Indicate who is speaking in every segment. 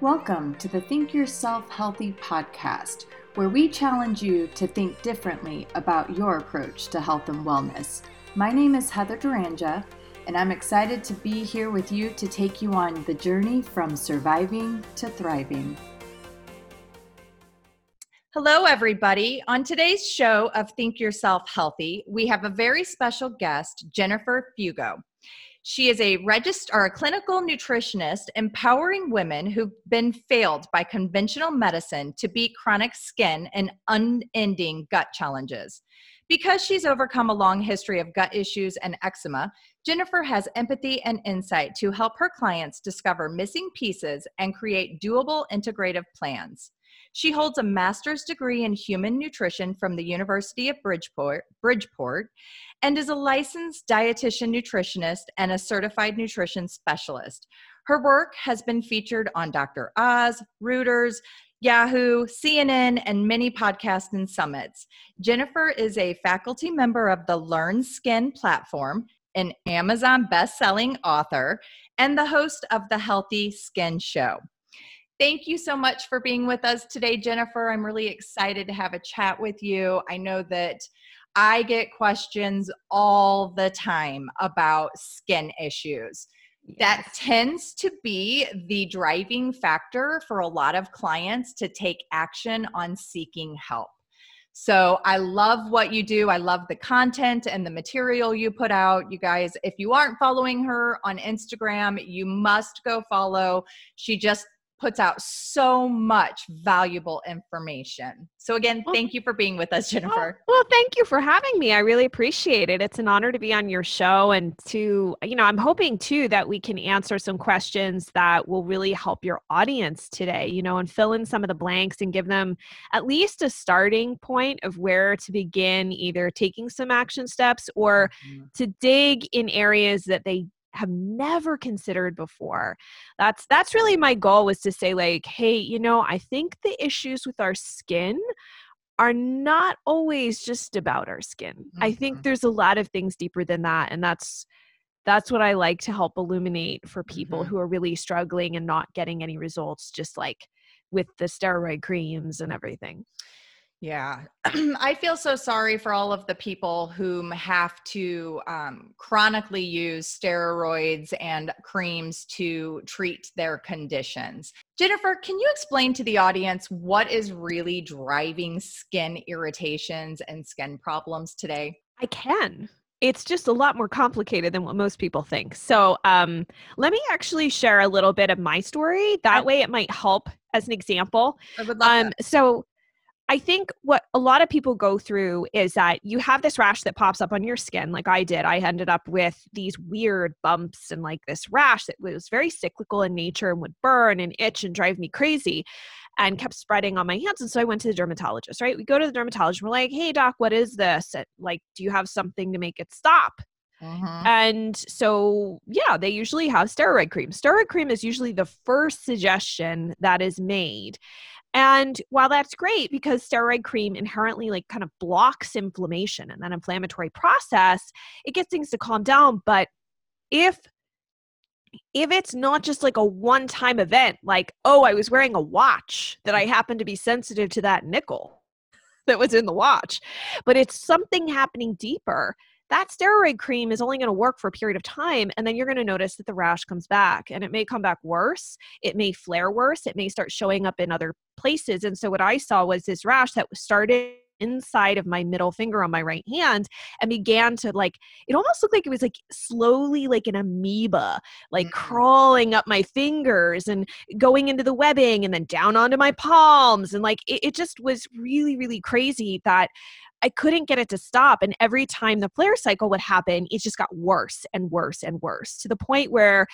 Speaker 1: Welcome to the Think Yourself Healthy podcast, where we challenge you to think differently about your approach to health and wellness. My name is Heather Duranja, and I'm excited to be here with you to take you on the journey from surviving to thriving.
Speaker 2: Hello, everybody. On today's show of Think Yourself Healthy, we have a very special guest, Jennifer Fugo. She is a registered or a clinical nutritionist empowering women who've been failed by conventional medicine to beat chronic skin and unending gut challenges. Because she's overcome a long history of gut issues and eczema, Jennifer has empathy and insight to help her clients discover missing pieces and create doable integrative plans. She holds a master's degree in human nutrition from the University of Bridgeport, Bridgeport and is a licensed dietitian nutritionist and a certified nutrition specialist. Her work has been featured on Dr. Oz, Reuters, Yahoo, CNN, and many podcasts and summits. Jennifer is a faculty member of the Learn Skin platform, an Amazon best-selling author, and the host of the Healthy Skin Show. Thank you so much for being with us today, Jennifer. I'm really excited to have a chat with you. I know that I get questions all the time about skin issues. Yes. That tends to be the driving factor for a lot of clients to take action on seeking help. So I love what you do. I love the content and the material you put out. You guys, if you aren't following her on Instagram, you must go follow. She just puts out so much valuable information. So, again, well, thank you for being with us, Jennifer.
Speaker 3: Well, well, thank you for having me. I really appreciate it. It's an honor to be on your show and to, you know, I'm hoping too that we can answer some questions that will really help your audience today, you know, and fill in some of the blanks and give them at least a starting point of where to begin either taking some action steps or mm-hmm. to dig in areas that they have never considered before that's that's really my goal was to say like hey you know i think the issues with our skin are not always just about our skin mm-hmm. i think mm-hmm. there's a lot of things deeper than that and that's that's what i like to help illuminate for people mm-hmm. who are really struggling and not getting any results just like with the steroid creams and everything
Speaker 2: yeah, I feel so sorry for all of the people whom have to um, chronically use steroids and creams to treat their conditions. Jennifer, can you explain to the audience what is really driving skin irritations and skin problems today?
Speaker 3: I can. It's just a lot more complicated than what most people think. So, um, let me actually share a little bit of my story. That way, it might help as an example.
Speaker 2: I would love um.
Speaker 3: So, I think what a lot of people go through is that you have this rash that pops up on your skin, like I did. I ended up with these weird bumps and like this rash that was very cyclical in nature and would burn and itch and drive me crazy and kept spreading on my hands. And so I went to the dermatologist, right? We go to the dermatologist, we're like, hey, doc, what is this? Like, do you have something to make it stop? Mm-hmm. And so, yeah, they usually have steroid cream. Steroid cream is usually the first suggestion that is made. And while that's great because steroid cream inherently like kind of blocks inflammation and that inflammatory process, it gets things to calm down. But if if it's not just like a one time event, like, oh, I was wearing a watch that I happened to be sensitive to that nickel that was in the watch, but it's something happening deeper, that steroid cream is only going to work for a period of time and then you're going to notice that the rash comes back and it may come back worse it may flare worse it may start showing up in other places and so what i saw was this rash that started inside of my middle finger on my right hand and began to like it almost looked like it was like slowly like an amoeba like mm-hmm. crawling up my fingers and going into the webbing and then down onto my palms and like it, it just was really really crazy that I couldn't get it to stop. And every time the flare cycle would happen, it just got worse and worse and worse to the point where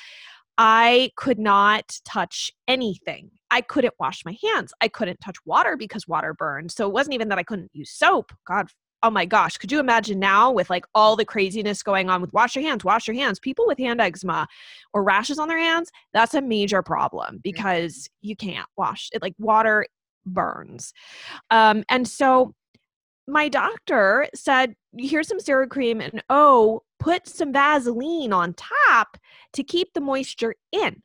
Speaker 3: I could not touch anything. I couldn't wash my hands. I couldn't touch water because water burned. So it wasn't even that I couldn't use soap. God, oh my gosh, could you imagine now with like all the craziness going on with wash your hands, wash your hands? People with hand eczema or rashes on their hands, that's a major problem because you can't wash it. Like water burns. Um, and so my doctor said, here's some steroid cream and oh, put some Vaseline on top to keep the moisture in.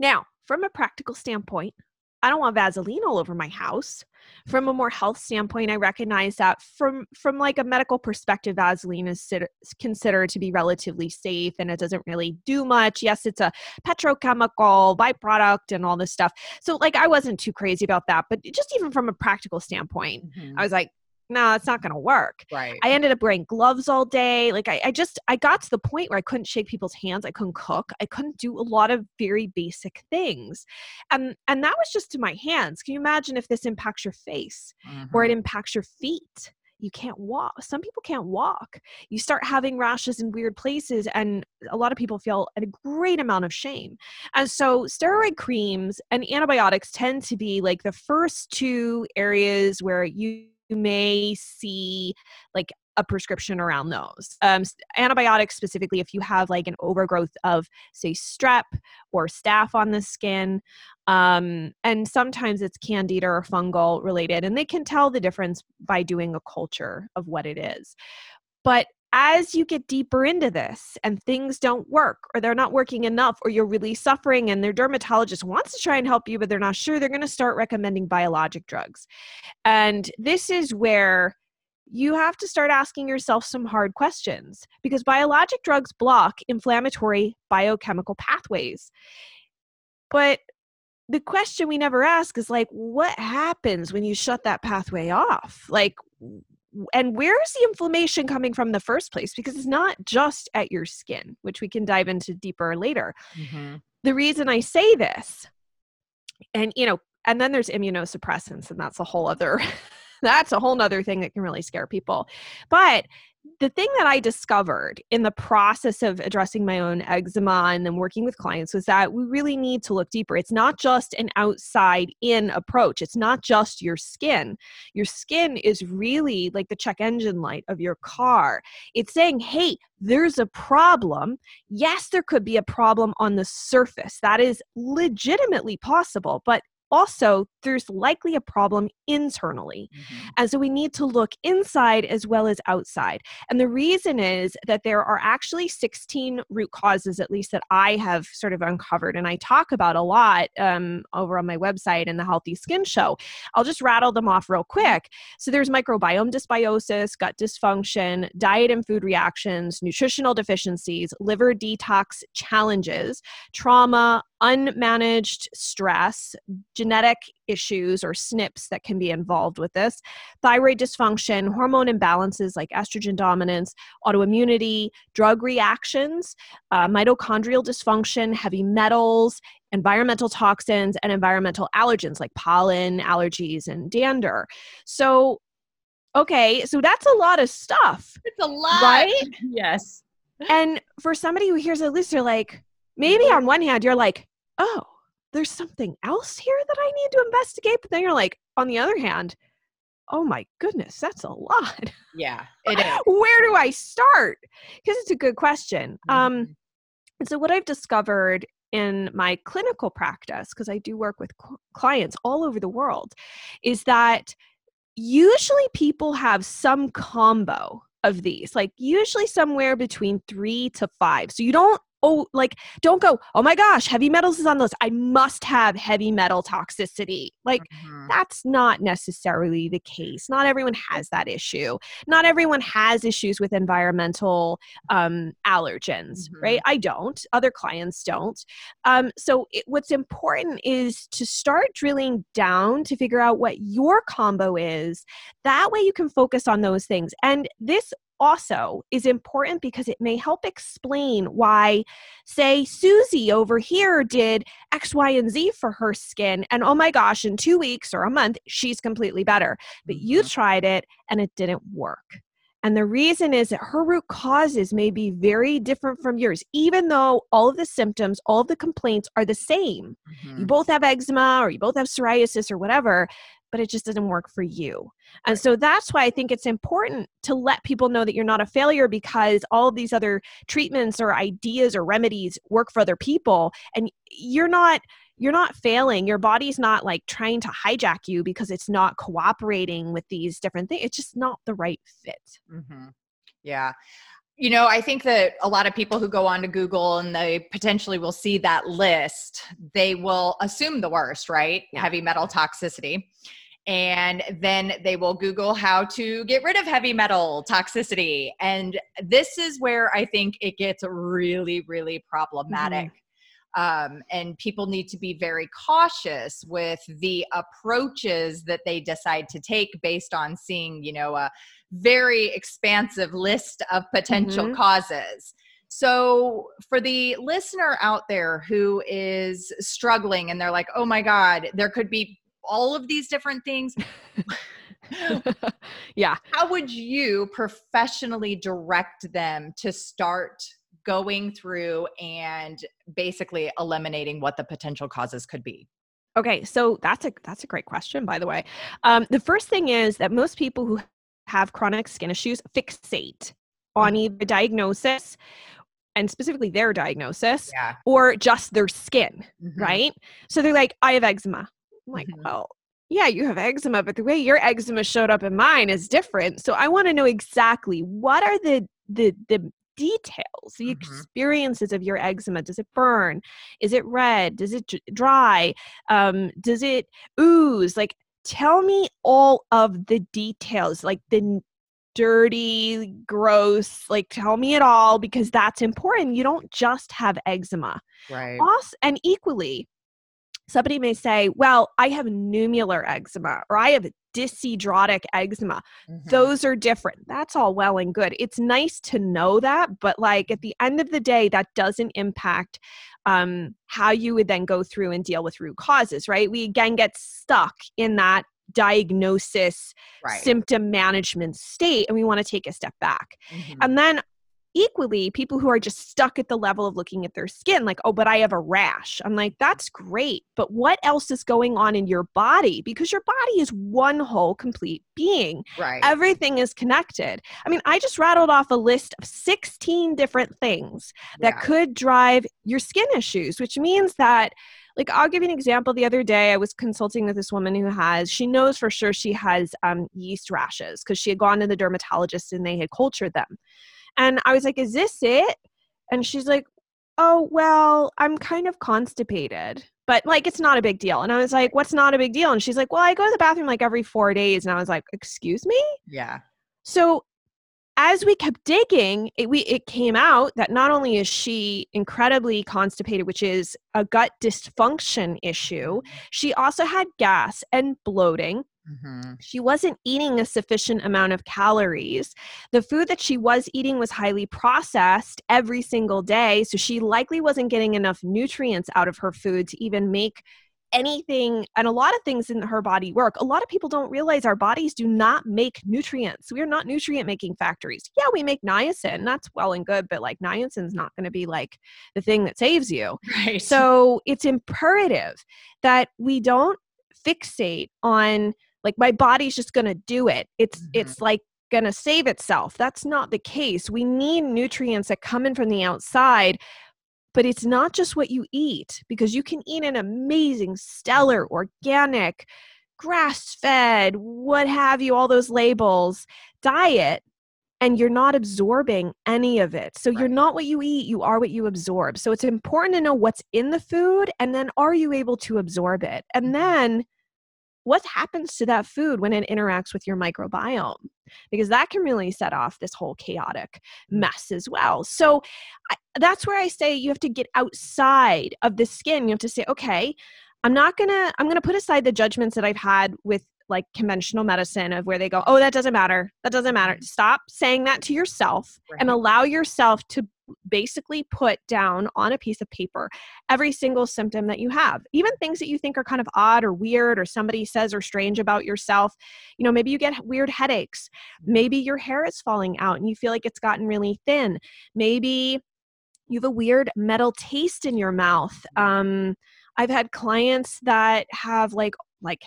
Speaker 3: Now, from a practical standpoint, I don't want Vaseline all over my house. From a more health standpoint, I recognize that from from like a medical perspective, Vaseline is considered to be relatively safe and it doesn't really do much. Yes, it's a petrochemical byproduct and all this stuff. So like I wasn't too crazy about that, but just even from a practical standpoint, mm-hmm. I was like, no, it's not going to work.
Speaker 2: Right.
Speaker 3: I ended up wearing gloves all day. Like I, I just, I got to the point where I couldn't shake people's hands. I couldn't cook. I couldn't do a lot of very basic things. And, and that was just to my hands. Can you imagine if this impacts your face mm-hmm. or it mm-hmm. impacts your feet? You can't walk. Some people can't walk. You start having rashes in weird places, and a lot of people feel a great amount of shame. And so, steroid creams and antibiotics tend to be like the first two areas where you you may see like a prescription around those. Um, antibiotics, specifically, if you have like an overgrowth of, say, strep or staph on the skin, um, and sometimes it's candida or fungal related, and they can tell the difference by doing a culture of what it is. But as you get deeper into this and things don't work or they're not working enough or you're really suffering and their dermatologist wants to try and help you but they're not sure they're going to start recommending biologic drugs. And this is where you have to start asking yourself some hard questions because biologic drugs block inflammatory biochemical pathways. But the question we never ask is like what happens when you shut that pathway off? Like and where's the inflammation coming from in the first place? Because it's not just at your skin which we can dive into deeper later. Mm-hmm. the reason i say this and you know and then there's immunosuppressants and that's a whole other that's a whole nother thing that can really scare people. But the thing that I discovered in the process of addressing my own eczema and then working with clients was that we really need to look deeper. It's not just an outside in approach, it's not just your skin. Your skin is really like the check engine light of your car. It's saying, hey, there's a problem. Yes, there could be a problem on the surface. That is legitimately possible, but also there's likely a problem internally. Mm-hmm. And so we need to look inside as well as outside. And the reason is that there are actually 16 root causes, at least that I have sort of uncovered, and I talk about a lot um, over on my website and the Healthy Skin Show. I'll just rattle them off real quick. So there's microbiome dysbiosis, gut dysfunction, diet and food reactions, nutritional deficiencies, liver detox challenges, trauma, unmanaged stress, genetic issues or SNPs that can be involved with this, thyroid dysfunction, hormone imbalances like estrogen dominance, autoimmunity, drug reactions, uh, mitochondrial dysfunction, heavy metals, environmental toxins, and environmental allergens like pollen, allergies, and dander. So, okay, so that's a lot of stuff.
Speaker 2: It's a lot.
Speaker 3: Right?
Speaker 2: Yes.
Speaker 3: And for somebody who hears a list, they're like, maybe on one hand, you're like, oh, there's something else here that I need to investigate. But then you're like, on the other hand, oh my goodness, that's a lot.
Speaker 2: Yeah,
Speaker 3: it is. Where do I start? Because it's a good question. Mm-hmm. Um, and so what I've discovered in my clinical practice, because I do work with cl- clients all over the world, is that usually people have some combo of these, like usually somewhere between three to five. So you don't oh, like, don't go, oh my gosh, heavy metals is on the list. I must have heavy metal toxicity. Like, mm-hmm. that's not necessarily the case. Not everyone has that issue. Not everyone has issues with environmental um, allergens, mm-hmm. right? I don't. Other clients don't. Um, so, it, what's important is to start drilling down to figure out what your combo is. That way, you can focus on those things. And this also is important because it may help explain why, say, Susie over here did X, Y, and Z for her skin. And oh my gosh, in two weeks or a month, she's completely better. But you mm-hmm. tried it and it didn't work. And the reason is that her root causes may be very different from yours, even though all of the symptoms, all of the complaints are the same. Mm-hmm. You both have eczema or you both have psoriasis or whatever but it just doesn't work for you. And so that's why I think it's important to let people know that you're not a failure because all of these other treatments or ideas or remedies work for other people and you're not you're not failing your body's not like trying to hijack you because it's not cooperating with these different things it's just not the right fit
Speaker 2: mm-hmm. yeah you know, I think that a lot of people who go on to Google and they potentially will see that list, they will assume the worst, right?
Speaker 3: Yeah.
Speaker 2: Heavy metal toxicity. And then they will Google how to get rid of heavy metal toxicity. And this is where I think it gets really, really problematic. Um, and people need to be very cautious with the approaches that they decide to take based on seeing, you know, a very expansive list of potential
Speaker 3: Mhm.
Speaker 2: causes. So, for the listener out there who is struggling and they're like, oh my God, there could be all of these different things,
Speaker 3: yeah.
Speaker 2: how would you professionally direct them to start going through and basically eliminating what the potential causes could be?
Speaker 3: Okay, so that's a that's a great question, by the way. Um, the first thing is that most people who have chronic skin issues fixate on either diagnosis and specifically their diagnosis
Speaker 2: Yeah.
Speaker 3: or just their skin,
Speaker 2: Mhm.
Speaker 3: right? So they're like, I have eczema. I'm like,
Speaker 2: Mhm.
Speaker 3: well, yeah, you have eczema, but the way your eczema showed up in mine is different. So I want to know exactly what are the the the details, the
Speaker 2: Mhm.
Speaker 3: experiences of your eczema. Does it burn? Is it red? Does it dry? Um, does it ooze? Like, tell me all of the details, like the dirty, gross. Like, tell me it all because that's important. You don't just have eczema
Speaker 2: Right.
Speaker 3: also and equally somebody may say well i have nummular eczema or i have dyshidrotic eczema
Speaker 2: Mhm.
Speaker 3: those are different that's all well and good it's nice to know that but like at the end of the day that doesn't impact um, how you would then go through and deal with root causes right we again get stuck in that diagnosis
Speaker 2: right.
Speaker 3: symptom management state and we want to take a step back
Speaker 2: Mhm.
Speaker 3: and then equally, people who are just stuck at the level of looking at their skin, like, oh, but I have a rash. I'm like, that's great. But what else is going on in your body? Because your body is one whole complete being.
Speaker 2: right.
Speaker 3: Everything is connected. I mean, I just rattled off a list of 16 different things that
Speaker 2: Yeah.
Speaker 3: could drive your skin issues, which means that like I'll give you an example. The other day, I was consulting with this woman who has, she knows for sure she has um, yeast rashes because she had gone to the dermatologist and they had cultured them. And I was like, Is this it? And she's like, Oh, well, I'm kind of constipated, but like it's not a big deal. And I was like, What's not a big deal? And she's like, Well, I go to the bathroom like every four days. And I was like, Excuse me?
Speaker 2: yeah.
Speaker 3: So as we kept digging, it, we, it came out that not only is she incredibly constipated, which is a gut dysfunction issue, she also had gas and bloating.
Speaker 2: Mhm.
Speaker 3: She wasn't eating a sufficient amount of calories. The food that she was eating was highly processed every single day. So she likely wasn't getting enough nutrients out of her food to even make anything and a lot of things in her body work. A lot of people don't realize our bodies do not make nutrients. We are not nutrient making factories. Yeah, we make niacin. That's well and good, but like niacin's not going to be like the thing that saves you.
Speaker 2: Right.
Speaker 3: So it's imperative that we don't fixate on like my body's just going to do it. It's
Speaker 2: Mhm.
Speaker 3: it's like going to save itself. That's not the case. We need nutrients that come in from the outside, but it's not just what you eat because you can eat an amazing stellar organic grass-fed, what have you, all those labels diet and you're not absorbing any of it. So you're not what you eat, you are what you absorb. So it's important to know what's in the food and then are you able to absorb it? And then what happens to that food when it interacts with your microbiome? Because that can really set off this whole chaotic
Speaker 2: Mm.
Speaker 3: mess as well. So I, that's where I say you have to get outside of the skin. You have to say, okay, I'm not gonna, I'm gonna put aside the judgments that I've had with like conventional medicine of where they go, oh, that doesn't matter. That doesn't matter. Mm-hmm. Stop saying that to yourself and allow yourself to basically put down on a piece of paper every single symptom that you have, even things that you think are kind of odd or weird or somebody says are strange about yourself. You know, maybe you get weird headaches. Mm-hmm. Maybe your hair is falling out and you feel like it's gotten really thin. Maybe you have a weird metal taste in your mouth. Mm-hmm. Um, I've had clients that have like like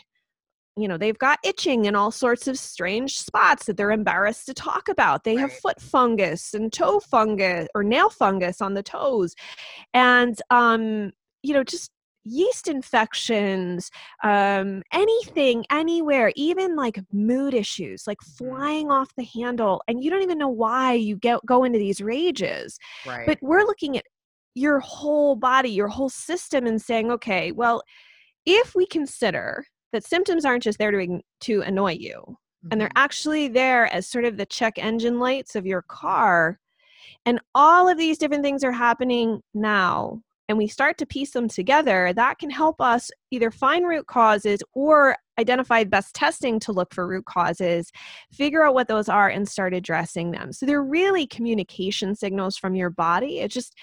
Speaker 3: you know they've got itching in all sorts of strange spots that they're embarrassed to talk about they have foot fungus and toe fungus or nail fungus on the toes and um you know just yeast infections, um, anything, anywhere, even like mood issues, like
Speaker 2: Mm-hmm.
Speaker 3: flying off the handle, and you don't even know why you get go into these rages.
Speaker 2: Right.
Speaker 3: But we're looking at your whole body, your whole system, and saying, okay, well, if we consider that symptoms aren't just there to to annoy you, and they're
Speaker 2: Mhm.
Speaker 3: actually there as sort of the check engine lights of your car, and all of these different things are happening now, and we start to piece them together, that can help us either find root causes or identify best testing to look for root causes, figure out what those are, and start addressing them. So they're really communication signals from your body. It just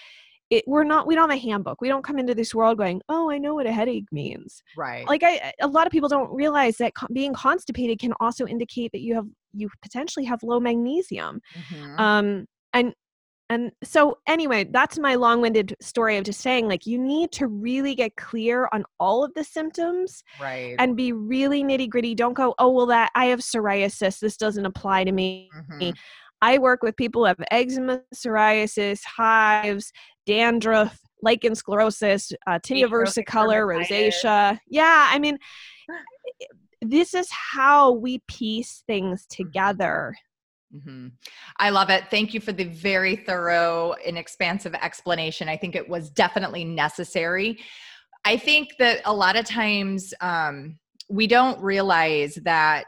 Speaker 3: it, we're not we don't have a handbook. We don't come into this world going, "Oh, I know what a headache means."
Speaker 2: right.
Speaker 3: Like I a lot of people don't realize that co- being constipated can also indicate that you have you potentially have low magnesium.
Speaker 2: Mhm.
Speaker 3: Um and and so anyway, that's my long-winded story of just saying like you need to really get clear on all of the symptoms
Speaker 2: right.
Speaker 3: and be really nitty-gritty. Don't go, "Oh, well that I have psoriasis. This doesn't apply to me."
Speaker 2: Mhm.
Speaker 3: I work with people who have eczema, psoriasis, hives, dandruff, lichen sclerosus, uh, tinea versicolor, rosacea. Yeah, I mean, this is how we piece things together.
Speaker 2: hmm I love it. Thank you for the very thorough and expansive explanation. I think it was definitely necessary. I think that a lot of times um, we don't realize that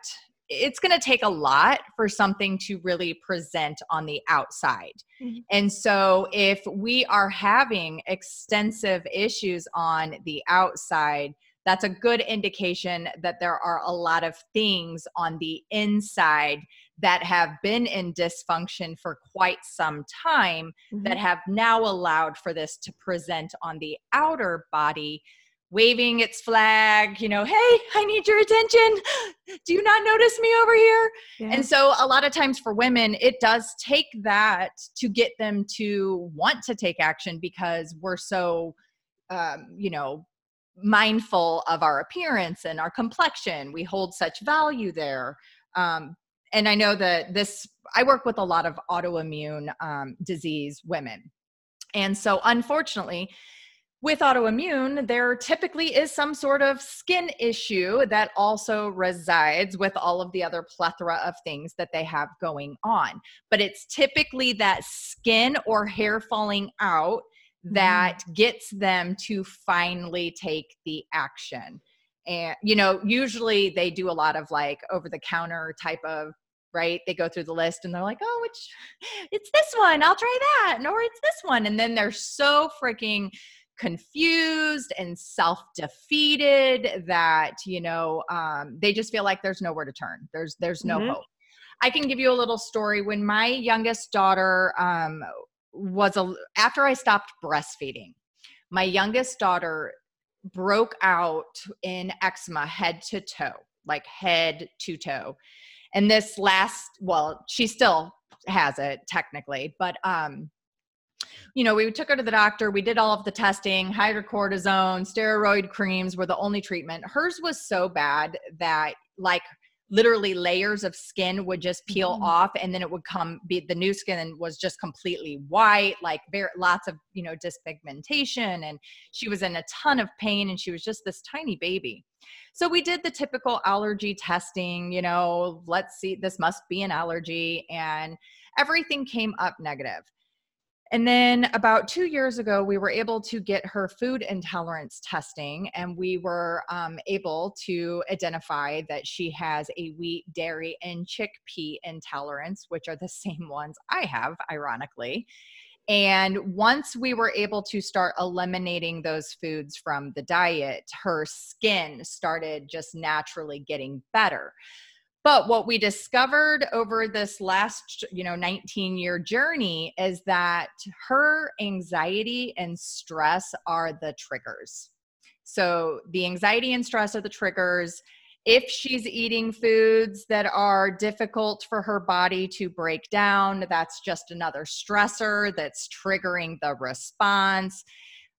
Speaker 2: it's going to take a lot for something to really present on the outside.
Speaker 3: Mhm.
Speaker 2: And so, if we are having extensive issues on the outside, that's a good indication that there are a lot of things on the inside that have been in dysfunction for quite some time that have now allowed for this to present on the outer body waving its flag you know hey i need your attention. Do you not notice me over here?
Speaker 3: Yeah.
Speaker 2: and so a lot of times for women it does take that to get them to want to take action because we're so um, you know mindful of our appearance and our complexion. We hold such value there. Um, and i know that this i work with a lot of autoimmune um, disease women. And so unfortunately with autoimmune, there typically is some sort of skin issue that also resides with all of the other plethora of things that they have going on. But it's typically that skin or hair falling out mm-hmm. that gets them to finally take the action. And, you know, usually they do a lot of like over the counter type of right? They go through the list and they're like, oh, which it's this one, I'll try that, or it's this one. And then they're so freaking confused and self-defeated that you know um, they just feel like there's nowhere to turn. There's there's no
Speaker 3: Mhm.
Speaker 2: hope. I can give you a little story. When my youngest daughter um, was a after i stopped breastfeeding my youngest daughter broke out in eczema head to toe like head to toe. And this last well she still has it technically but um you know, we took her to the doctor. We did all of the testing, hydrocortisone, steroid creams were the only treatment. Hers was so bad that, like, literally layers of skin would just peel
Speaker 3: Mhm.
Speaker 2: off and then it would come be the new skin was just completely white like very lots of you know dyspigmentation and she was in a ton of pain and she was just this tiny baby so we did the typical allergy testing you know let's see this must be an allergy and everything came up negative and then about two years ago, we were able to get her food intolerance testing, and we were um, able to identify that she has a wheat, dairy, and chickpea intolerance, which are the same ones I have, ironically. And once we were able to start eliminating those foods from the diet, her skin started just naturally getting better. But what we discovered over this last, you know, 19 year journey is that her anxiety and stress are the triggers. So the anxiety and stress are the triggers. If she's eating foods that are difficult for her body to break down, that's just another stressor that's triggering the response.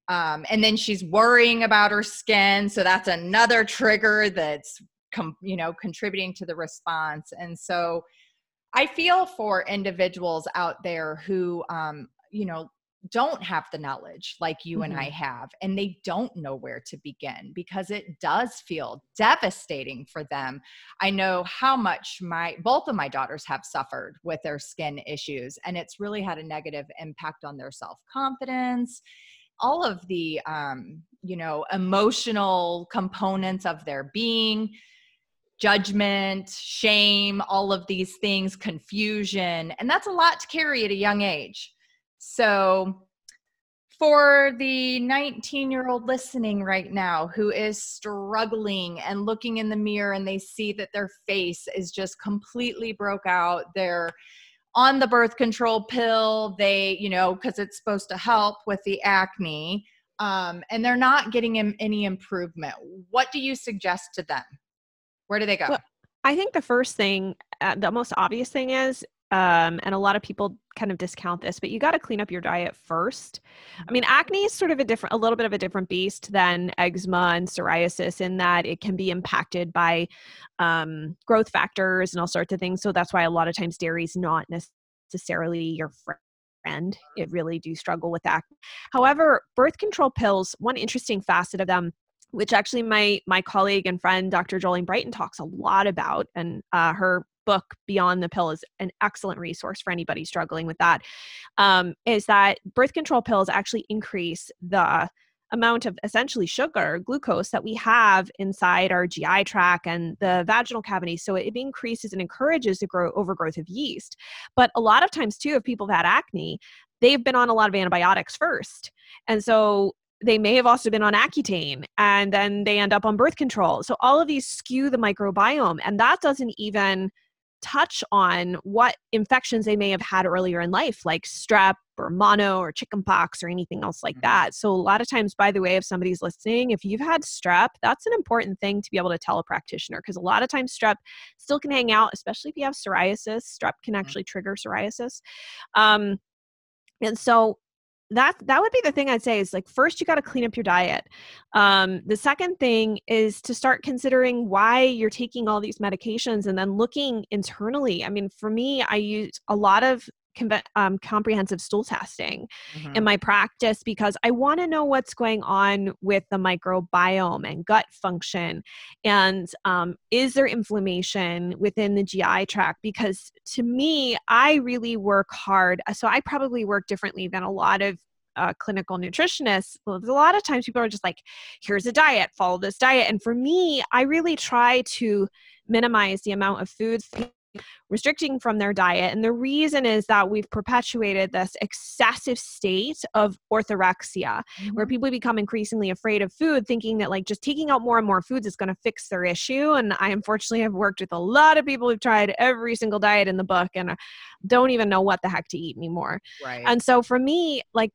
Speaker 2: Um, and then she's worrying about her skin. So that's another trigger that's com- you know contributing to the response and so i feel for individuals out there who um, you know don't have the knowledge like you mm-hmm. and I mm-hmm. have, and they don't know where to begin because it does feel devastating for them. I know how much my both of my daughters have suffered with their skin issues, and it's really had a negative impact on their self confidence, all of the um, you know emotional components of their being judgment, shame, all of these things, confusion. And that's a lot to carry at a young age. So, for the 19 year old listening right now who is struggling and looking in the mirror and they see that their face is just completely broke out, they're on the birth control pill, they, you know, because it's supposed to help with the acne, um, and they're not getting any improvement. What do you suggest to them? Where do they go? Well,
Speaker 3: I think the first thing, uh, the most obvious thing is um, and a lot of people kind of discount this, but you got to clean up your diet first. I mean, acne is sort of a different, a little bit of a different beast than eczema and psoriasis in that it can be impacted by um, growth factors and all sorts of things. So that's why a lot of times dairy is not necessarily your friend. It really do struggle with that. However, birth control pills, one interesting facet of them which actually my my colleague and friend dr Jolene Brighten talks a lot about and uh, her book beyond the pill is an excellent resource for anybody struggling with that. Um, is that birth control pills actually increase the amount of essentially sugar glucose that we have inside our gi tract and the vaginal cavity so it increases and encourages the grow overgrowth of yeast but a lot of times too if people have had acne they've been on a lot of antibiotics first and so they may have also been on Accutane and then they end up on birth control. So all of these skew the microbiome and that doesn't even touch on what infections they may have had earlier in life, like strep or mono or chickenpox or anything else like mm-hmm. that. So, a lot of times, by the way, if somebody's listening, if you've had strep, that's an important thing to be able to tell a practitioner because a lot of times strep still can hang out, especially if you have psoriasis. Strep can mm-hmm. actually trigger psoriasis. Um, and so that that would be the thing i'd say is like first you got to clean up your diet. Um, the second thing is to start considering why you're taking all these medications and then looking internally. I mean for me i use a lot of um, comprehensive stool testing mm-hmm. in my practice because I want to know what's going on with the microbiome and gut function. And um, is there inflammation within the GI tract? Because to me, I really work hard. So I probably work differently than a lot of uh, clinical nutritionists, a lot of times people are just like, here's a diet, follow this diet. And for me, I really try to minimize the amount of foods restricting from their diet. And the reason is that we've perpetuated this excessive state of orthorexia, mm-hmm. where people become increasingly afraid of food, thinking that like just taking out more and more foods is going to fix their issue. And I unfortunately have worked with a lot of people who've tried every single diet in the book and don't even know what the heck to eat anymore. Right. And so for me, like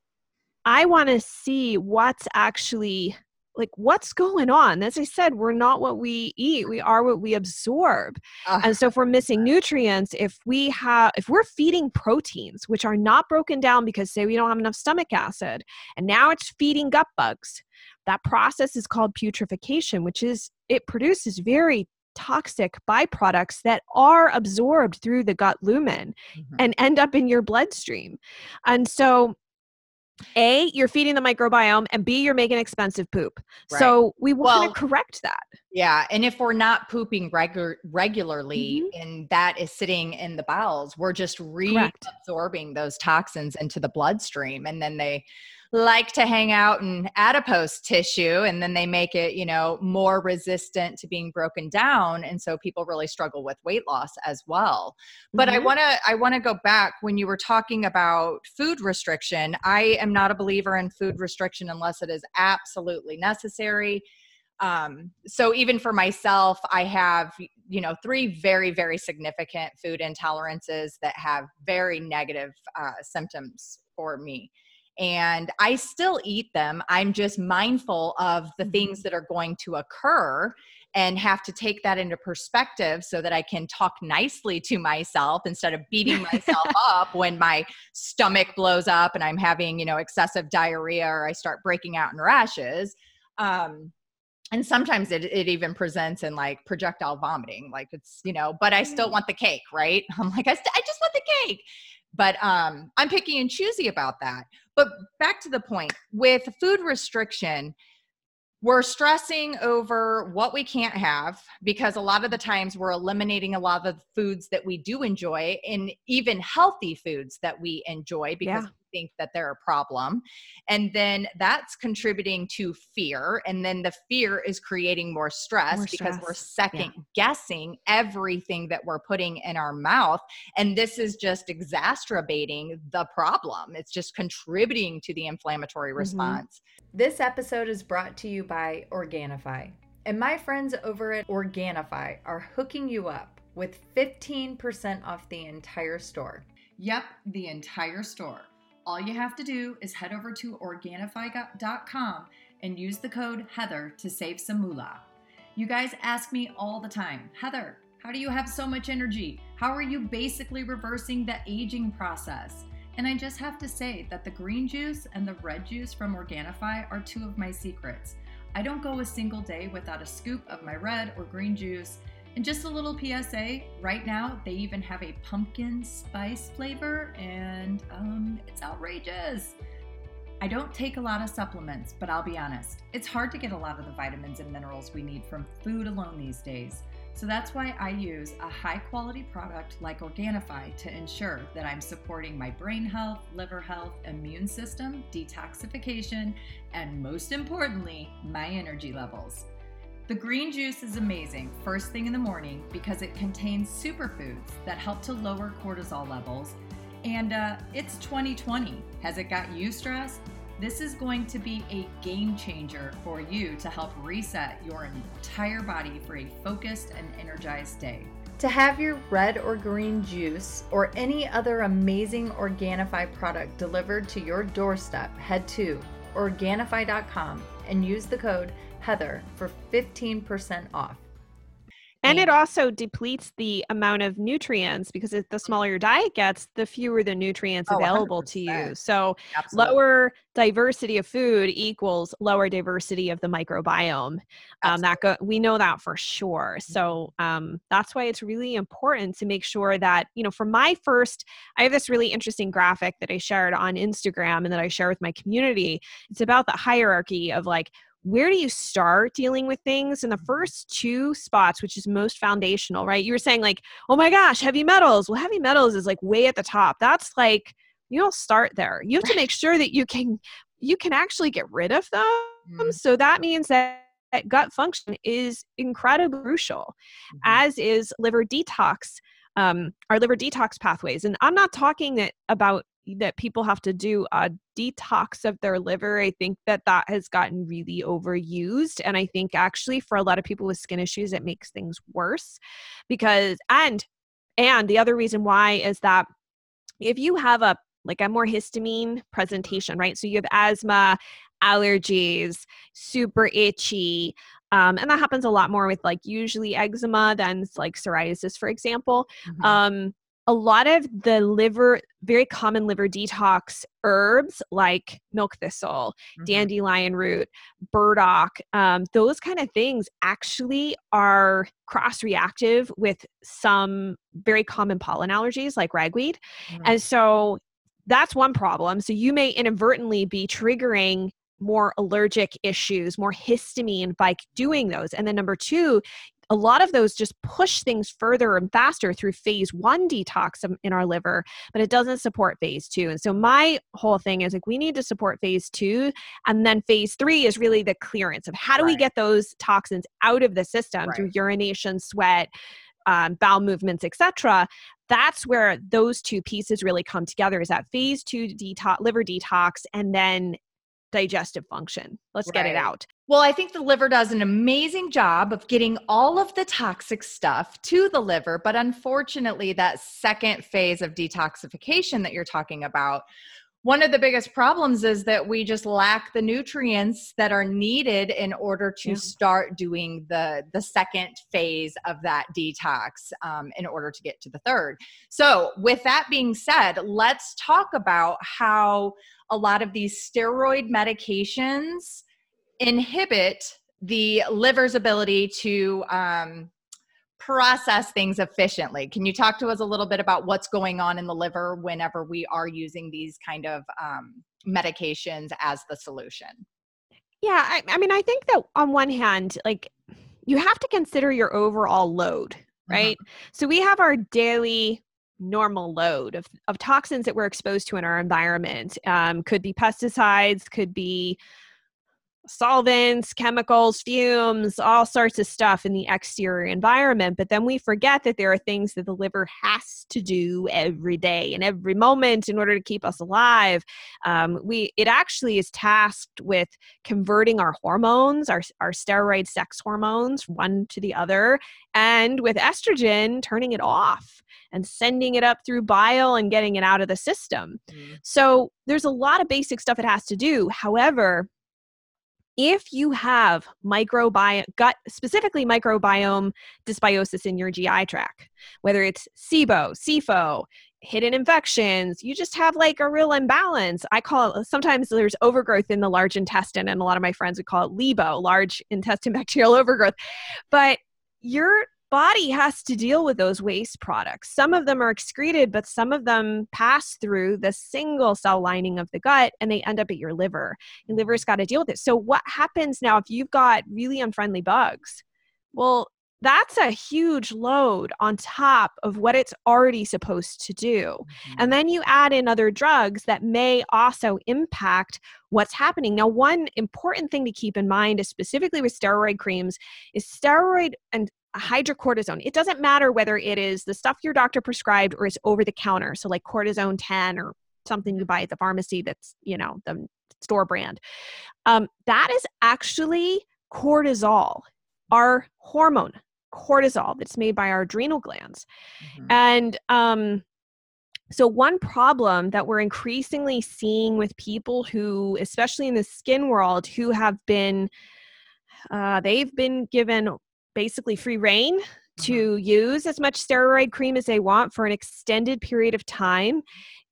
Speaker 3: I want to see what's actually like what's going on? As i said we're not what we eat we are what we absorb. Uh, and so if we're missing nutrients if we have if we're feeding proteins which are not broken down because say we don't have enough stomach acid and now it's feeding gut bugs that process is called putrefaction which is it produces very toxic byproducts that are absorbed through the gut lumen mm-hmm. and end up in your bloodstream. And so a, you're feeding the microbiome, and B, you're making expensive poop. Right. So we want well, to correct that.
Speaker 2: Yeah. And if we're not pooping regu- regularly mm-hmm. and that is sitting in the bowels, we're just reabsorbing those toxins into the bloodstream. And then they like to hang out in adipose tissue and then they make it you know more resistant to being broken down and so people really struggle with weight loss as well. But mm-hmm. i want to i want to go back when you were talking about food restriction i am not a believer in food restriction unless it is absolutely necessary. Um, so even for myself i have you know three very very significant food intolerances that have very negative uh, symptoms for me and I still eat them. I'm just mindful of the things mm-hmm. that are going to occur and have to take that into perspective so that I can talk nicely to myself instead of beating myself up when my stomach blows up and I'm having, you know, excessive diarrhea or I start breaking out in rashes. Um, and sometimes it, it even presents in like projectile vomiting like it's you know but i still mm. want the cake right i'm like I, st- I just want the cake but um, I'm picky and choosy about that. But back to the point with food restriction, we're stressing over what we can't have because a lot of the times we're eliminating a lot of the foods that we do enjoy and even healthy foods that we enjoy because yeah think that they're a problem. And then that's contributing to fear. And then the fear is creating more stress, more stress. because we're second yeah. guessing everything that we're putting in our mouth. And this is just exacerbating the problem. It's just contributing to the inflammatory mm-hmm. response.
Speaker 1: This episode is brought to you by Organifi. And my friends over at Organifi are hooking you up with 15% off the entire store. Yep, the entire store. All you have to do is head over to Organifi.com and use the code Heather to save some moolah. You guys ask me all the time, Heather, how do you have so much energy? How are you basically reversing the aging process? And I just have to say that the green juice and the red juice from Organifi are two of my secrets. I don't go a single day without a scoop of my red or green juice and just a little PSA right now, they even have a pumpkin spice flavor, and um, it's outrageous. I don't take a lot of supplements, but I'll be honest, it's hard to get a lot of the vitamins and minerals we need from food alone these days. So that's why I use a high quality product like Organifi to ensure that I'm supporting my brain health, liver health, immune system, detoxification, and most importantly, my energy levels. The green juice is amazing first thing in the morning because it contains superfoods that help to lower cortisol levels. And uh, it's 2020. Has it got you stressed? This is going to be a game changer for you to help reset your entire body for a focused and energized day. To have your red or green juice or any other amazing Organifi product delivered to your doorstep, head to Organifi.com and use the code Heather for 15% off.
Speaker 3: And it also depletes the amount of nutrients because the smaller your diet gets, the fewer the nutrients oh, available 100%. to you. So, Absolutely. lower diversity of food equals lower diversity of the microbiome. Um, that go, we know that for sure. So mm-hmm. um, that's why it's really important to make sure that you know. For my first, I have this really interesting graphic that I shared on Instagram and that I share with my community. It's about the hierarchy of like where do you start dealing with things? In the first two spots which is most foundational right? You were saying like oh my gosh heavy metals. Well heavy metals is like way at the top. That's like you don't start there. You have to make sure that you can you can actually get rid of them. Mm-hmm. so that means that gut function is incredibly crucial mm-hmm. as is liver detox um, our liver detox pathways. And i'm not talking that about that people have to do a detox of their liver i think that that has gotten really overused and i think actually for a lot of people with skin issues it makes things worse because and and the other reason why is that if you have a like a more histamine presentation right so you have asthma allergies super itchy um, and that happens a lot more with like usually eczema than like psoriasis for example mm-hmm. um, a lot of the liver, very common liver detox herbs like milk thistle, mm-hmm. dandelion root, burdock, um, those kind of things actually are cross reactive with some very common pollen allergies like ragweed. Mm-hmm. And so that's one problem. So you may inadvertently be triggering more allergic issues, more histamine by doing those. And then number two, a lot of those just push things further and faster through phase one detox in our liver, but it doesn't support phase two. And so my whole thing is like we need to support phase two. And then phase three is really the clearance of how do right. we get those toxins out of the system right. through urination, sweat, um, bowel movements, etc. That's where those two pieces really come together. Is that phase two detox, liver detox, and then digestive function. Let's right. get it out.
Speaker 2: Well, I think the liver does an amazing job of getting all of the toxic stuff to the liver, but unfortunately, that second phase of detoxification that you're talking about, one of the biggest problems is that we just lack the nutrients that are needed in order to yeah. start doing the the second phase of that detox um, in order to get to the third so with that being said let's talk about how a lot of these steroid medications inhibit the liver's ability to um, process things efficiently. Can you talk to us a little bit about what's going on in the liver whenever we are using these kind of um, medications as the solution?
Speaker 3: Yeah, I, I mean, I think that on one hand, like you have to consider your overall load, mm-hmm. right? Mm-hmm. So we have our daily normal load of, of toxins that we're exposed to in our environment. Um, could be pesticides, could be solvents, chemicals, fumes, all sorts of stuff in the exterior environment. But then we forget that there are things that the liver has to do every day and every moment in order to keep us alive. Um, we it actually is tasked with converting our hormones, our, our steroid sex hormones, one to the other, and with estrogen, turning it off and sending it up through bile and getting it out of the system. Mm. So there's a lot of basic stuff it has to do. However, if you have microbiome gut specifically microbiome dysbiosis in your GI tract, whether it's SIBO, SIFO, hidden infections, you just have like a real imbalance. I call it sometimes there's overgrowth in the large intestine, and a lot of my friends would call it LIBO, large intestine bacterial overgrowth. But your body has to deal with those waste products. Some of them are excreted, but some of them pass through the single cell lining of the gut and they end up at your liver. Your liver's got to deal with it. So, what happens now if you've got really unfriendly bugs? Well, that's a huge load on top of what it's already supposed to do. Mm-hmm. And then you add in other drugs that may also impact what's happening. Now, one important thing to keep in mind is specifically with steroid creams is steroid and hydrocortisone. It doesn't matter whether it is the stuff your doctor prescribed or it's over the counter. So like Cortizone 10 or something you buy at the pharmacy that's, you know, the store brand. Um, that is actually cortisol, our hormone, cortisol that's made by our adrenal glands. Mm-hmm. And um, so, one problem that we're increasingly seeing with people who, especially in the skin world, who have been uh, they've been given basically free reign mm-hmm. to use as much steroid cream as they want for an extended period of time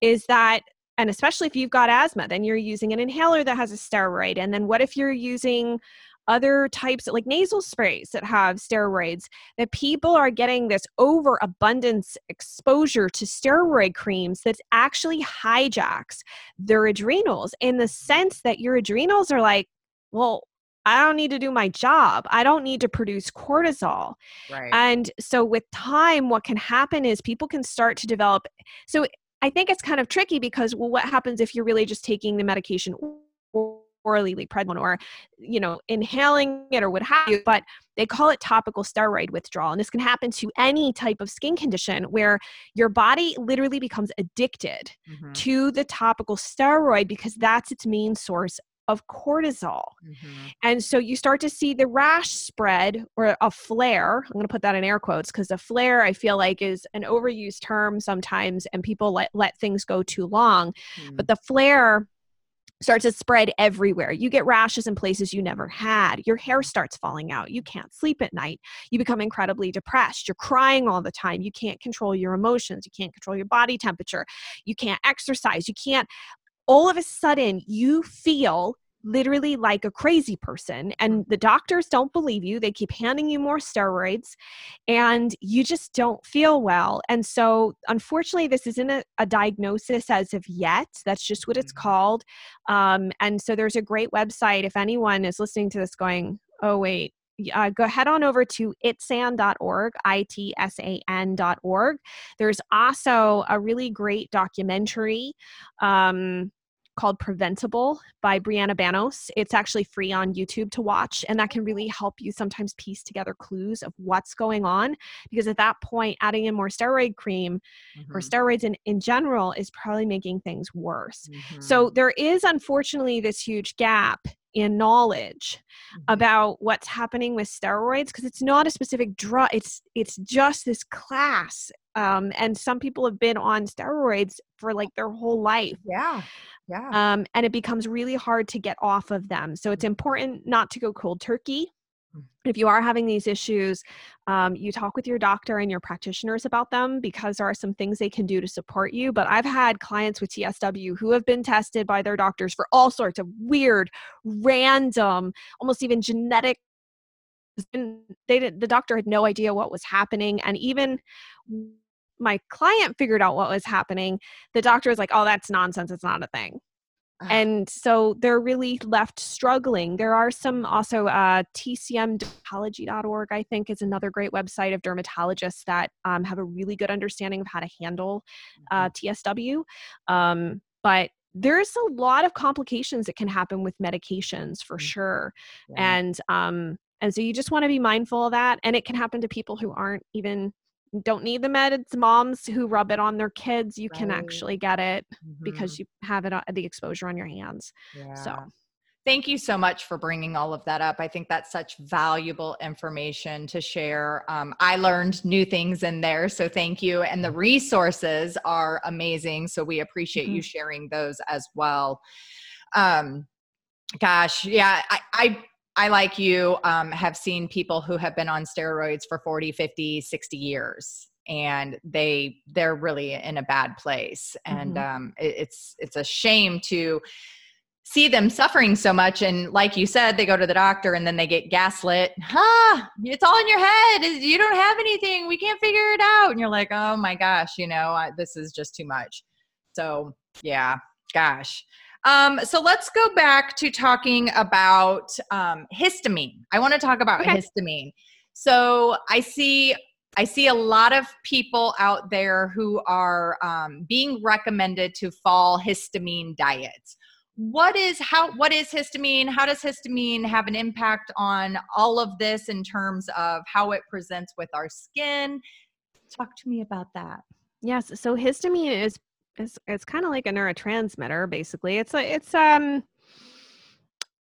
Speaker 3: is that and especially if you've got asthma then you're using an inhaler that has a steroid and then what if you're using other types like nasal sprays that have steroids that people are getting this overabundance exposure to steroid creams that actually hijacks their adrenals in the sense that your adrenals are like well I don't need to do my job. I don't need to produce cortisol. Right. And so with time, what can happen is people can start to develop. So I think it's kind of tricky because, well, what happens if you're really just taking the medication orally, like Prednisone, or you know, inhaling it or what have you? But they call it topical steroid withdrawal, and this can happen to any type of skin condition where your body literally becomes addicted mm-hmm. to the topical steroid because that's its main source of cortisol. Mm-hmm. And so you start to see the rash spread or a flare. I'm going to put that in air quotes because a flare I feel like is an overused term sometimes and people let, let things go too long. Mm-hmm. But the flare starts to spread everywhere. You get rashes in places you never had. Your hair starts falling out. You can't sleep at night. You become incredibly depressed. You're crying all the time. You can't control your emotions. You can't control your body temperature. You can't exercise. You can't all of a sudden you feel literally like a crazy person and the doctors don't believe you they keep handing you more steroids and you just don't feel well and so unfortunately this isn't a, a diagnosis as of yet that's just what it's mm-hmm. called um, and so there's a great website if anyone is listening to this going oh wait uh, go head on over to itsan.org, I-T-S-A-N.org. There's also a really great documentary um, called Preventable by Brianna Banos. It's actually free on YouTube to watch, and that can really help you sometimes piece together clues of what's going on. Because at that point, adding in more steroid cream mm-hmm. or steroids in, in general is probably making things worse. Mm-hmm. So there is unfortunately this huge gap in knowledge mm-hmm. about what's happening with steroids because it's not a specific drug it's it's just this class um, and some people have been on steroids for like their whole life
Speaker 2: yeah yeah
Speaker 3: um, and it becomes really hard to get off of them so it's important not to go cold turkey mm. if you are having these issues, um, you talk with your doctor and your practitioners about them because there are some things they can do to support you. But I've had clients with TSW who have been tested by their doctors for all sorts of weird, random, almost even genetic they did the doctor had no idea what was happening and even my client figured out what was happening the doctor was like oh that's nonsense it's not a thing and so they're really left struggling there are some also uh, tcmdermatology.org i think is another great website of dermatologists that um, have a really good understanding of how to handle uh, mm-hmm. tsw um, but there's a lot of complications that can happen with medications for mm-hmm. sure yeah. and um and so you just want to be mindful of that and it can happen to people who aren't even don't need the meds moms who rub it on their kids you right. can actually get it mm-hmm. because you have it the exposure on your hands yeah. so
Speaker 2: Thank you so much for bringing all of that up. I think that's such valuable information to share. Um, I learned new things in there, so thank you. And the resources are amazing, so we appreciate mm-hmm. you sharing those as well. Um, gosh, yeah, I, I I, like you, um, have seen people who have been on steroids for 40, 50, 60 years and they they're really in a bad place. And mm-hmm. um, it, it's it's a shame to see them suffering so much and like you said they go to the doctor and then they get gaslit. Huh it's all in your head. You don't have anything. We can't figure it out. And you're like oh my gosh you know I, this is just too much. So yeah gosh um, so let's go back to talking about um, histamine. I want to talk about okay. histamine. So I see I see a lot of people out there who are um, being recommended to fall histamine diets. What is how what is histamine? How does histamine have an impact on all of this in terms of how it presents with our skin? Talk to me about that.
Speaker 3: Yes, so histamine is it's it's kind of like a neurotransmitter basically. It's a it's um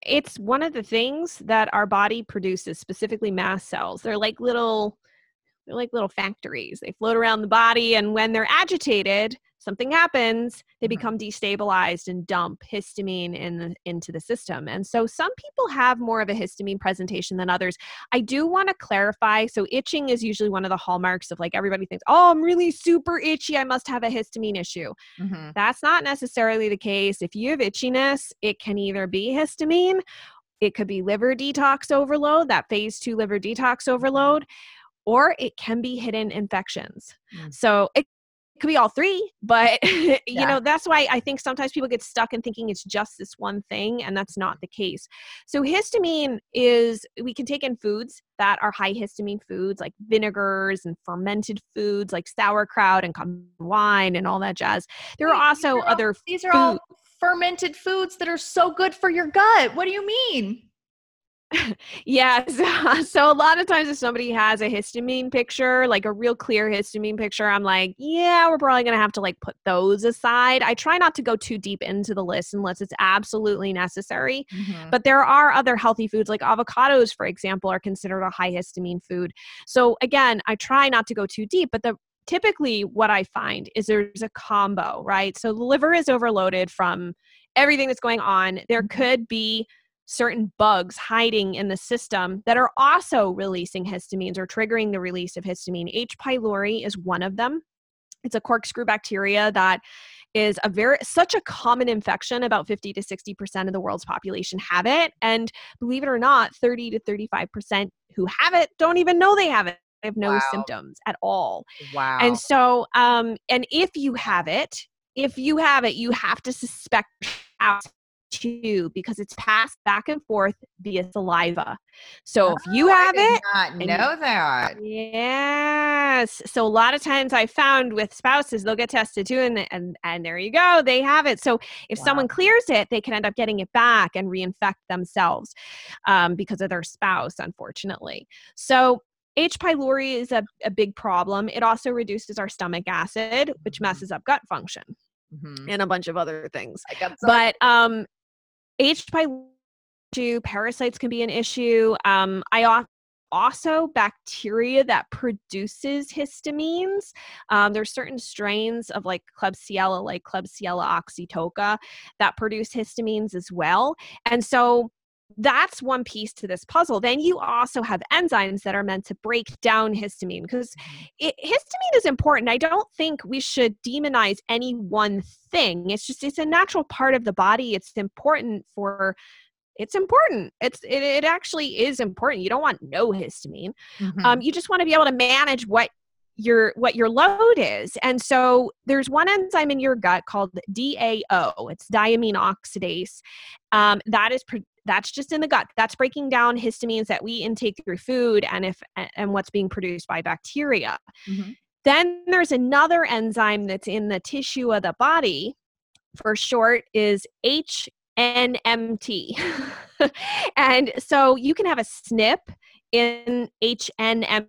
Speaker 3: it's one of the things that our body produces specifically mast cells. They're like little they're like little factories. They float around the body and when they're agitated something happens, they mm-hmm. become destabilized and dump histamine in the, into the system. And so some people have more of a histamine presentation than others. I do want to clarify. So itching is usually one of the hallmarks of like everybody thinks, oh, I'm really super itchy. I must have a histamine issue. Mm-hmm. That's not necessarily the case. If you have itchiness, it can either be histamine, it could be liver detox overload, that phase two liver detox overload or it can be hidden infections. Mm. So it could be all three but you yeah. know that's why i think sometimes people get stuck in thinking it's just this one thing and that's not the case. So histamine is we can take in foods that are high histamine foods like vinegars and fermented foods like sauerkraut and wine and all that jazz. There are also are other
Speaker 2: all, these are all fermented foods that are so good for your gut. What do you mean
Speaker 3: yes. So a lot of times if somebody has a histamine picture, like a real clear histamine picture, I'm like, yeah, we're probably going to have to like put those aside. I try not to go too deep into the list unless it's absolutely necessary. Mm-hmm. But there are other healthy foods like avocados, for example, are considered a high histamine food. So again, I try not to go too deep, but the typically what I find is there's a combo, right? So the liver is overloaded from everything that's going on. There mm-hmm. could be certain bugs hiding in the system that are also releasing histamines or triggering the release of histamine. H. pylori is one of them. It's a corkscrew bacteria that is a very such a common infection about 50 to 60% of the world's population have it and believe it or not 30 to 35% who have it don't even know they have it they have no wow. symptoms at all
Speaker 2: wow
Speaker 3: and so um and if you have it if you have it you have to suspect too because it's passed back and forth via saliva. So oh, if you oh, have it,
Speaker 2: not know that.
Speaker 3: Yes. So a lot of times I found with spouses they'll get tested too, and and and there you go, they have it. So if wow. someone clears it, they can end up getting it back and reinfect themselves um, because of their spouse, unfortunately. So H. pylori is a, a big problem. It also reduces our stomach acid, which mm-hmm. messes up gut function. Mm-hmm. and a bunch of other things. But um, H. pylori parasites can be an issue. Um, I also bacteria that produces histamines. Um, there's certain strains of like Klebsiella, like Klebsiella oxytoca, that produce histamines as well. And so that's one piece to this puzzle. Then you also have enzymes that are meant to break down histamine because mm-hmm. histamine is important. I don't think we should demonize any one thing. It's just it's a natural part of the body. It's important for it's important. It's it, it actually is important. You don't want no histamine.
Speaker 2: Mhm.
Speaker 3: Um, you just want to be able to manage what your what your load is. And so there's one enzyme in your gut called DAO. It's diamine oxidase. Um, that is pro- that's just in the gut. That's breaking down histamines that we intake through food and if and what's being produced by bacteria.
Speaker 2: Mhm.
Speaker 3: Then there's another enzyme that's in the tissue of the body. For short is HNMT. and so you can have a SNP in HNMT.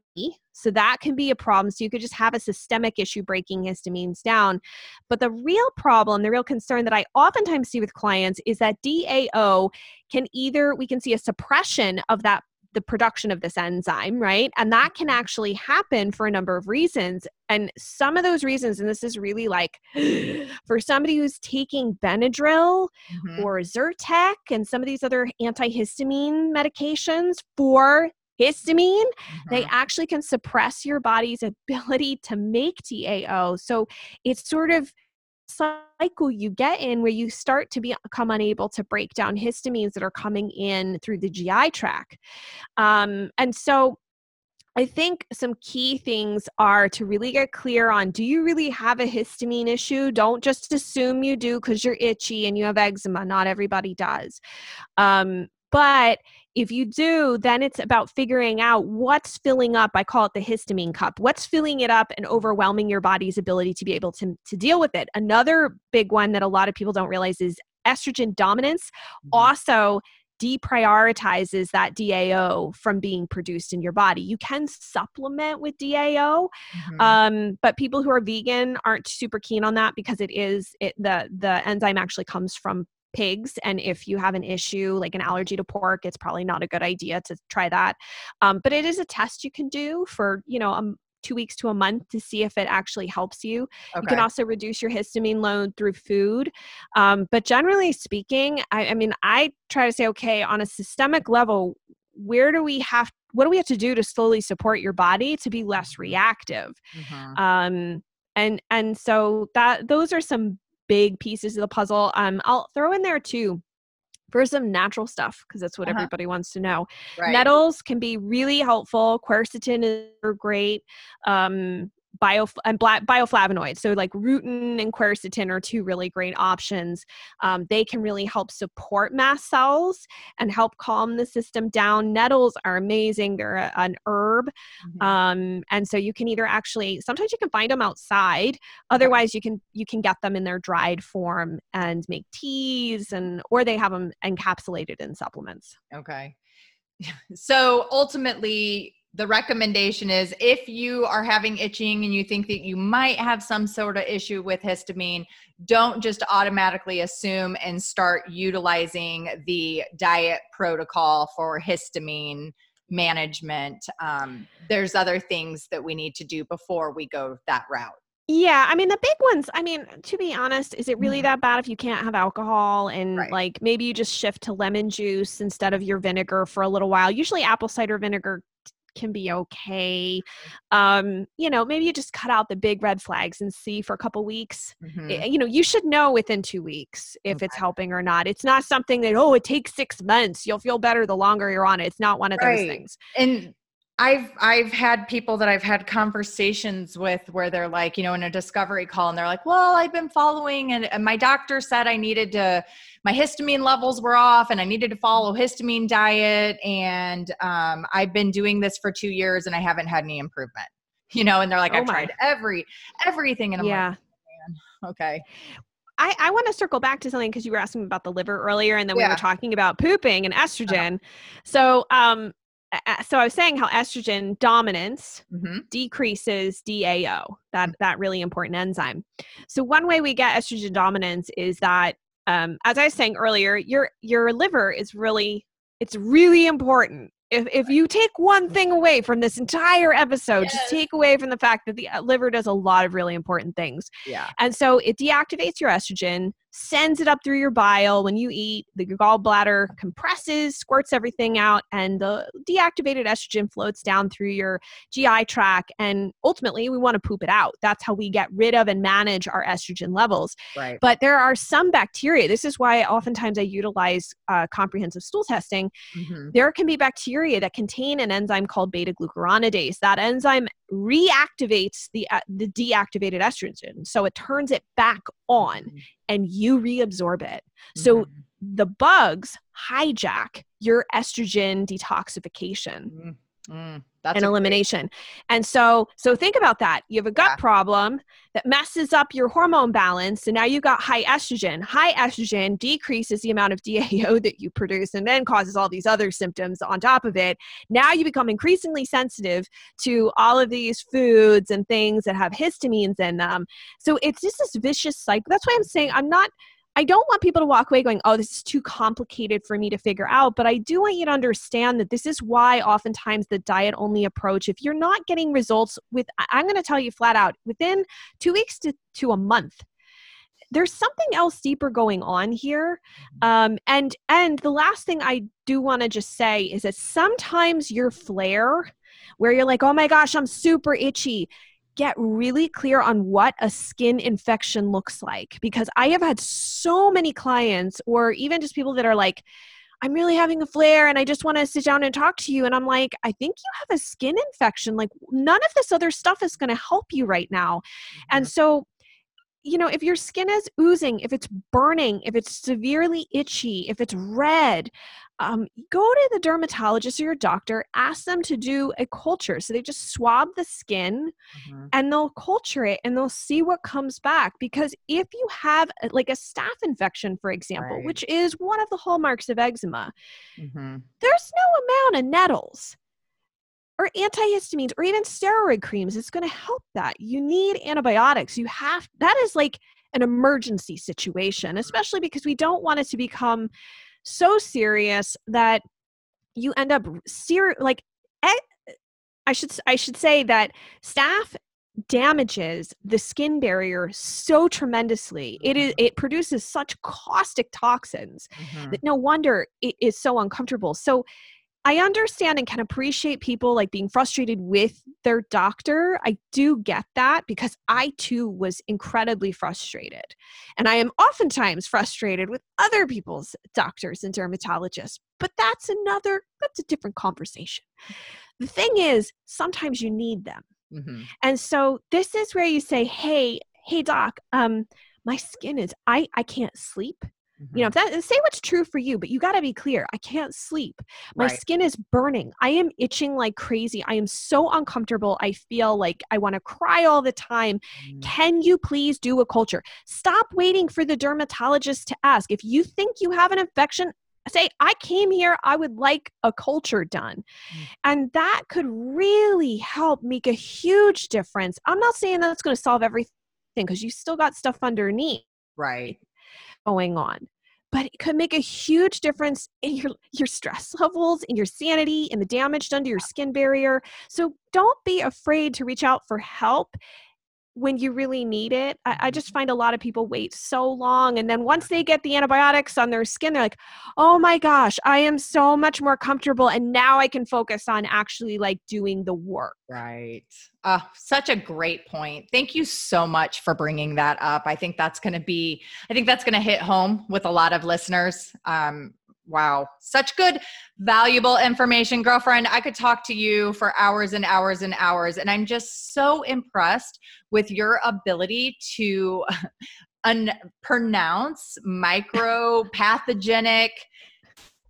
Speaker 3: So that can be a problem. So you could just have a systemic issue breaking histamines down. But the real problem, the real concern that I oftentimes see with clients is that DAO can either, we can see a suppression of that the production of this enzyme, right? And that can actually happen for a number of reasons. And some of those reasons, and this is really like for somebody who's taking Benadryl
Speaker 2: Mhm.
Speaker 3: or Zyrtec and some of these other antihistamine medications for histamine, they
Speaker 2: Mhm.
Speaker 3: actually can suppress your body's ability to make DAO. So it's sort of cycle you get in where you start to become unable to break down histamines that are coming in through the GI tract. Um, and so I think some key things are to really get clear on do you really have a histamine issue? Don't just assume you do because you're itchy and you have eczema. Not everybody does. Um, but if you do, then it's about figuring out what's filling up. I call it the histamine cup. What's filling it up and overwhelming your body's ability to be able to, to deal with it? Another big one that a lot of people don't realize is estrogen dominance
Speaker 2: Mhm.
Speaker 3: also deprioritizes that DAO from being produced in your body. You can supplement with DAO,
Speaker 2: Mhm.
Speaker 3: um, but people who are vegan aren't super keen on that because it is it the the enzyme actually comes from pigs and if you have an issue like an allergy to pork it's probably not a good idea to try that um, but it is a test you can do for you know um, two weeks to a month to see if it actually helps you you can also reduce your histamine load through food. Um, but generally speaking, I, I mean, I try to say, okay, on a systemic level, where do we have, what do we have to do to slowly support your body to be less reactive?
Speaker 2: Mhm.
Speaker 3: Um, and and so that those are some big pieces of the puzzle. Um, I'll throw in there too. For some natural stuff, because that's what
Speaker 2: Uh-huh.
Speaker 3: everybody wants to know.
Speaker 2: Right.
Speaker 3: Nettles can be really helpful. Quercetin is great. Um, bio and black bioflavonoids, so like rutin and quercetin are two really great options. Um, they can really help support mast cells and help calm the system down. Nettles are amazing. They're a- an herb,
Speaker 2: Mhm.
Speaker 3: um, and so you can either actually sometimes you can find them outside. Otherwise, you can you can get them in their dried form and make teas and or they have them encapsulated in supplements.
Speaker 2: Okay. So ultimately, the recommendation is if you are having itching and you think that you might have some sort of issue with histamine, don't just automatically assume and start utilizing the diet protocol for histamine management. Um, there's other things that we need to do before we go that route.
Speaker 3: Yeah, I mean the big ones. I mean, to be honest, is it really
Speaker 2: Mhm.
Speaker 3: that bad if you can't have alcohol and
Speaker 2: Right.
Speaker 3: like maybe you just shift to lemon juice instead of your vinegar for a little while? Usually apple cider vinegar can be okay. Um, you know, maybe you just cut out the big red flags and see for a couple weeks.
Speaker 2: Mhm.
Speaker 3: I- you know, you should know within 2 weeks if it's helping or not. It's not something that oh, it takes 6 months. You'll feel better the longer you're on it. It's not one of those things.
Speaker 2: and I've I've had people that I've had conversations with where they're like, you know, in a discovery call, and they're like, "Well, I've been following, and, and my doctor said I needed to, my histamine levels were off, and I needed to follow histamine diet, and um, I've been doing this for two years, and I haven't had any improvement." You know, and they're like,
Speaker 3: Oh
Speaker 2: "I've
Speaker 3: my.
Speaker 2: tried every everything," and I'm
Speaker 3: yeah.
Speaker 2: like, "Okay,
Speaker 3: I, I want to circle back to something because you were asking about the liver earlier, and then we were talking about pooping and estrogen. So, um, so I was saying how estrogen dominance
Speaker 2: hmm
Speaker 3: decreases DAO, that that really important enzyme. So one way we get estrogen dominance is that, um, as I was saying earlier, your your liver is really it's really important. if, if you take one thing away from this entire episode,
Speaker 2: Yes.
Speaker 3: just take away from the fact that the uh, liver does a lot of really important things.
Speaker 2: Yeah.
Speaker 3: And so it deactivates your estrogen, sends it up through your bile when you eat. The gallbladder compresses, squirts everything out, and the deactivated estrogen floats down through your GI tract. And ultimately, we want to poop it out. That's how we get rid of and manage our estrogen levels.
Speaker 2: Right.
Speaker 3: But there are some bacteria. This is why oftentimes I utilize uh, comprehensive stool testing
Speaker 2: Mhm.
Speaker 3: there can be bacteria that contain an enzyme called beta glucuronidase. That enzyme reactivates the uh, the deactivated estrogen, so it turns it back on, and you reabsorb it. So
Speaker 2: Mhm.
Speaker 3: the bugs hijack your estrogen detoxification
Speaker 2: Mm, mm. That's
Speaker 3: and
Speaker 2: a great-
Speaker 3: elimination. And so so think about that. You have a gut
Speaker 2: Yeah.
Speaker 3: problem that messes up your hormone balance and now you got high estrogen. High estrogen decreases the amount of DAO that you produce and then causes all these other symptoms on top of it. Now you become increasingly sensitive to all of these foods and things that have histamines in them. So it's just this vicious cycle. That's why I'm saying I'm not I don't want people to walk away going, oh, this is too complicated for me to figure out. But I do want you to understand that this is why oftentimes the diet only approach, if you're not getting results with, I'm going to tell you flat out, within two weeks to, to a month, there's something else deeper going on here. Um, and and the last thing I do want to just say is that sometimes your flare, where you're like, oh my gosh, I'm super itchy, get really clear on what a skin infection looks like because I have had so many clients or even just people that are like I'm really having a flare and I just want to sit down and talk to you and I'm like I think you have a skin infection like none of this other stuff is going to help you right now. And mm-hmm. so you know if your skin is oozing if it's burning if it's severely itchy if it's red um, go to the dermatologist or your doctor ask them to do a culture so they just swab the skin
Speaker 2: Mhm.
Speaker 3: and they'll culture it and they'll see what comes back because if you have uh, like a staph infection for example
Speaker 2: Right.
Speaker 3: which is one of the hallmarks of eczema
Speaker 2: Mhm.
Speaker 3: there's no amount of nettles or antihistamines or even steroid creams that's going to help that you need antibiotics you have that is like an emergency situation especially because we don't want it to become so serious that you end up ser- like I should I should say that staph damages the skin barrier so tremendously. It is it produces such caustic toxins
Speaker 2: Mhm.
Speaker 3: that no wonder it is so uncomfortable. So I understand and can appreciate people like being frustrated with their doctor. I do get that because I too was incredibly frustrated. And I am oftentimes frustrated with other people's doctors and dermatologists. But that's another, that's a different conversation. The thing is, sometimes you need them.
Speaker 2: Mhm.
Speaker 3: And so this is where you say, "Hey, hey doc, um my skin is I I can't sleep." You know, if that say what's true for you, but you got to be clear. I can't sleep. My
Speaker 2: Right.
Speaker 3: skin is burning. I am itching like crazy. I am so uncomfortable. I feel like I want to cry all the time.
Speaker 2: Mhm.
Speaker 3: Can you please do a culture? Stop waiting for the dermatologist to ask. If you think you have an infection, say, I came here, I would like a culture done.
Speaker 2: Mm.
Speaker 3: And that could really help make a huge difference. I'm not saying that's going to solve everything because you still got stuff underneath
Speaker 2: Right.
Speaker 3: going on but it could make a huge difference in your your stress levels in your sanity in the damage done to your skin barrier. So don't be afraid to reach out for help when you really need it I, I just find a lot of people wait so long and then once they get the antibiotics on their skin they're like oh my gosh i am so much more comfortable and now i can focus on actually like doing the work
Speaker 2: Right. Uh, such a great point. Thank you so much for bringing that up. I think that's going to be, I think that's going to hit home with a lot of listeners. Um, wow. Such good, valuable information, girlfriend. I could talk to you for hours and hours and hours. And I'm just so impressed with your ability to un- pronounce micropathogenic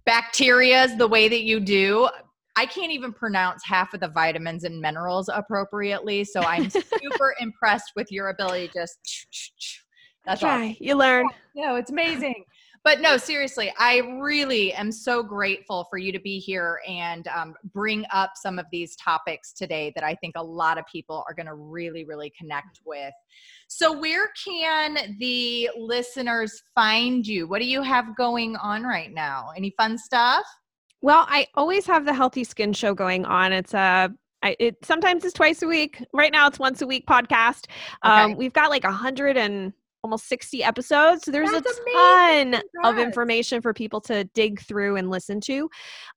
Speaker 2: bacterias the way that you do. I can't even pronounce half of the vitamins and minerals appropriately. So I'm super impressed with your ability to just that's all.
Speaker 3: try you learn
Speaker 2: No, it's amazing. But no, seriously, I really am so grateful for you to be here and um, bring up some of these topics today that I think a lot of people are going to really, really connect with. So, where can the listeners find you? What do you have going on right now? Any fun stuff?
Speaker 3: Well, I always have the Healthy Skin Show going on. It's a I, it sometimes it's twice a week. Right now, it's once a week podcast. Okay. Um, we've got like a hundred and almost 60 episodes. So there's That's a ton amazing. of information for people to dig through and listen to.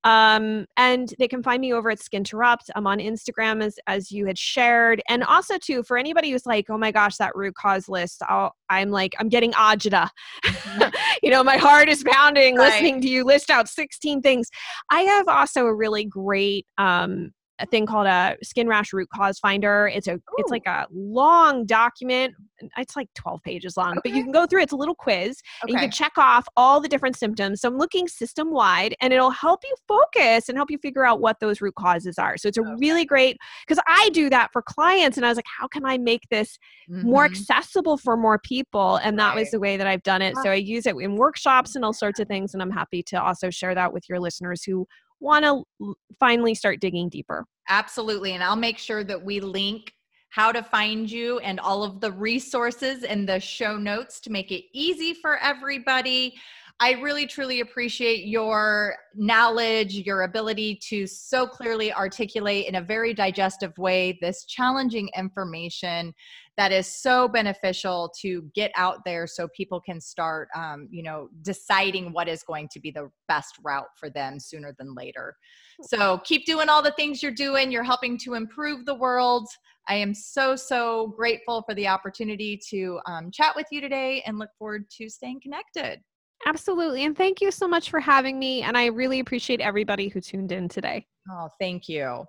Speaker 3: Um, and they can find me over at Skinterrupt. I'm on Instagram as, as you had shared. And also too, for anybody who's like, oh my gosh, that root cause list, i am like, I'm getting agita. Mm-hmm. you know, my heart is pounding right. listening to you list out 16 things. I have also a really great um, a thing called a skin rash root cause finder. It's a Ooh. it's like a long document. It's like 12 pages long, okay. but you can go through it's a little quiz okay. and you can check off all the different symptoms. So I'm looking system wide and it'll help you focus and help you figure out what those root causes are. So it's a okay. really great because I do that for clients and I was like, how can I make this mm-hmm. more accessible for more people? And that right. was the way that I've done it. So I use it in workshops and all sorts of things. And I'm happy to also share that with your listeners who want to finally start digging deeper.
Speaker 2: Absolutely. And I'll make sure that we link how to find you and all of the resources in the show notes to make it easy for everybody. I really truly appreciate your knowledge, your ability to so clearly articulate in a very digestive way this challenging information that is so beneficial to get out there so people can start um, you know deciding what is going to be the best route for them sooner than later. So keep doing all the things you're doing. You're helping to improve the world. I am so so grateful for the opportunity to um, chat with you today and look forward to staying connected.
Speaker 3: Absolutely and thank you so much for having me and i really appreciate everybody who tuned in today.
Speaker 2: Oh thank you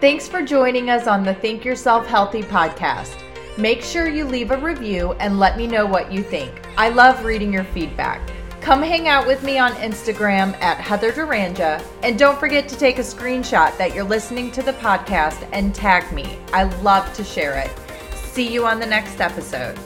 Speaker 2: Thanks for joining us on the Think Yourself Healthy podcast. Make sure you leave a review and let me know what you think. I love reading your feedback. Come hang out with me on Instagram at Heather Duranja, and don't forget to take a screenshot that you're listening to the podcast and tag me. I love to share it. See you on the next episode.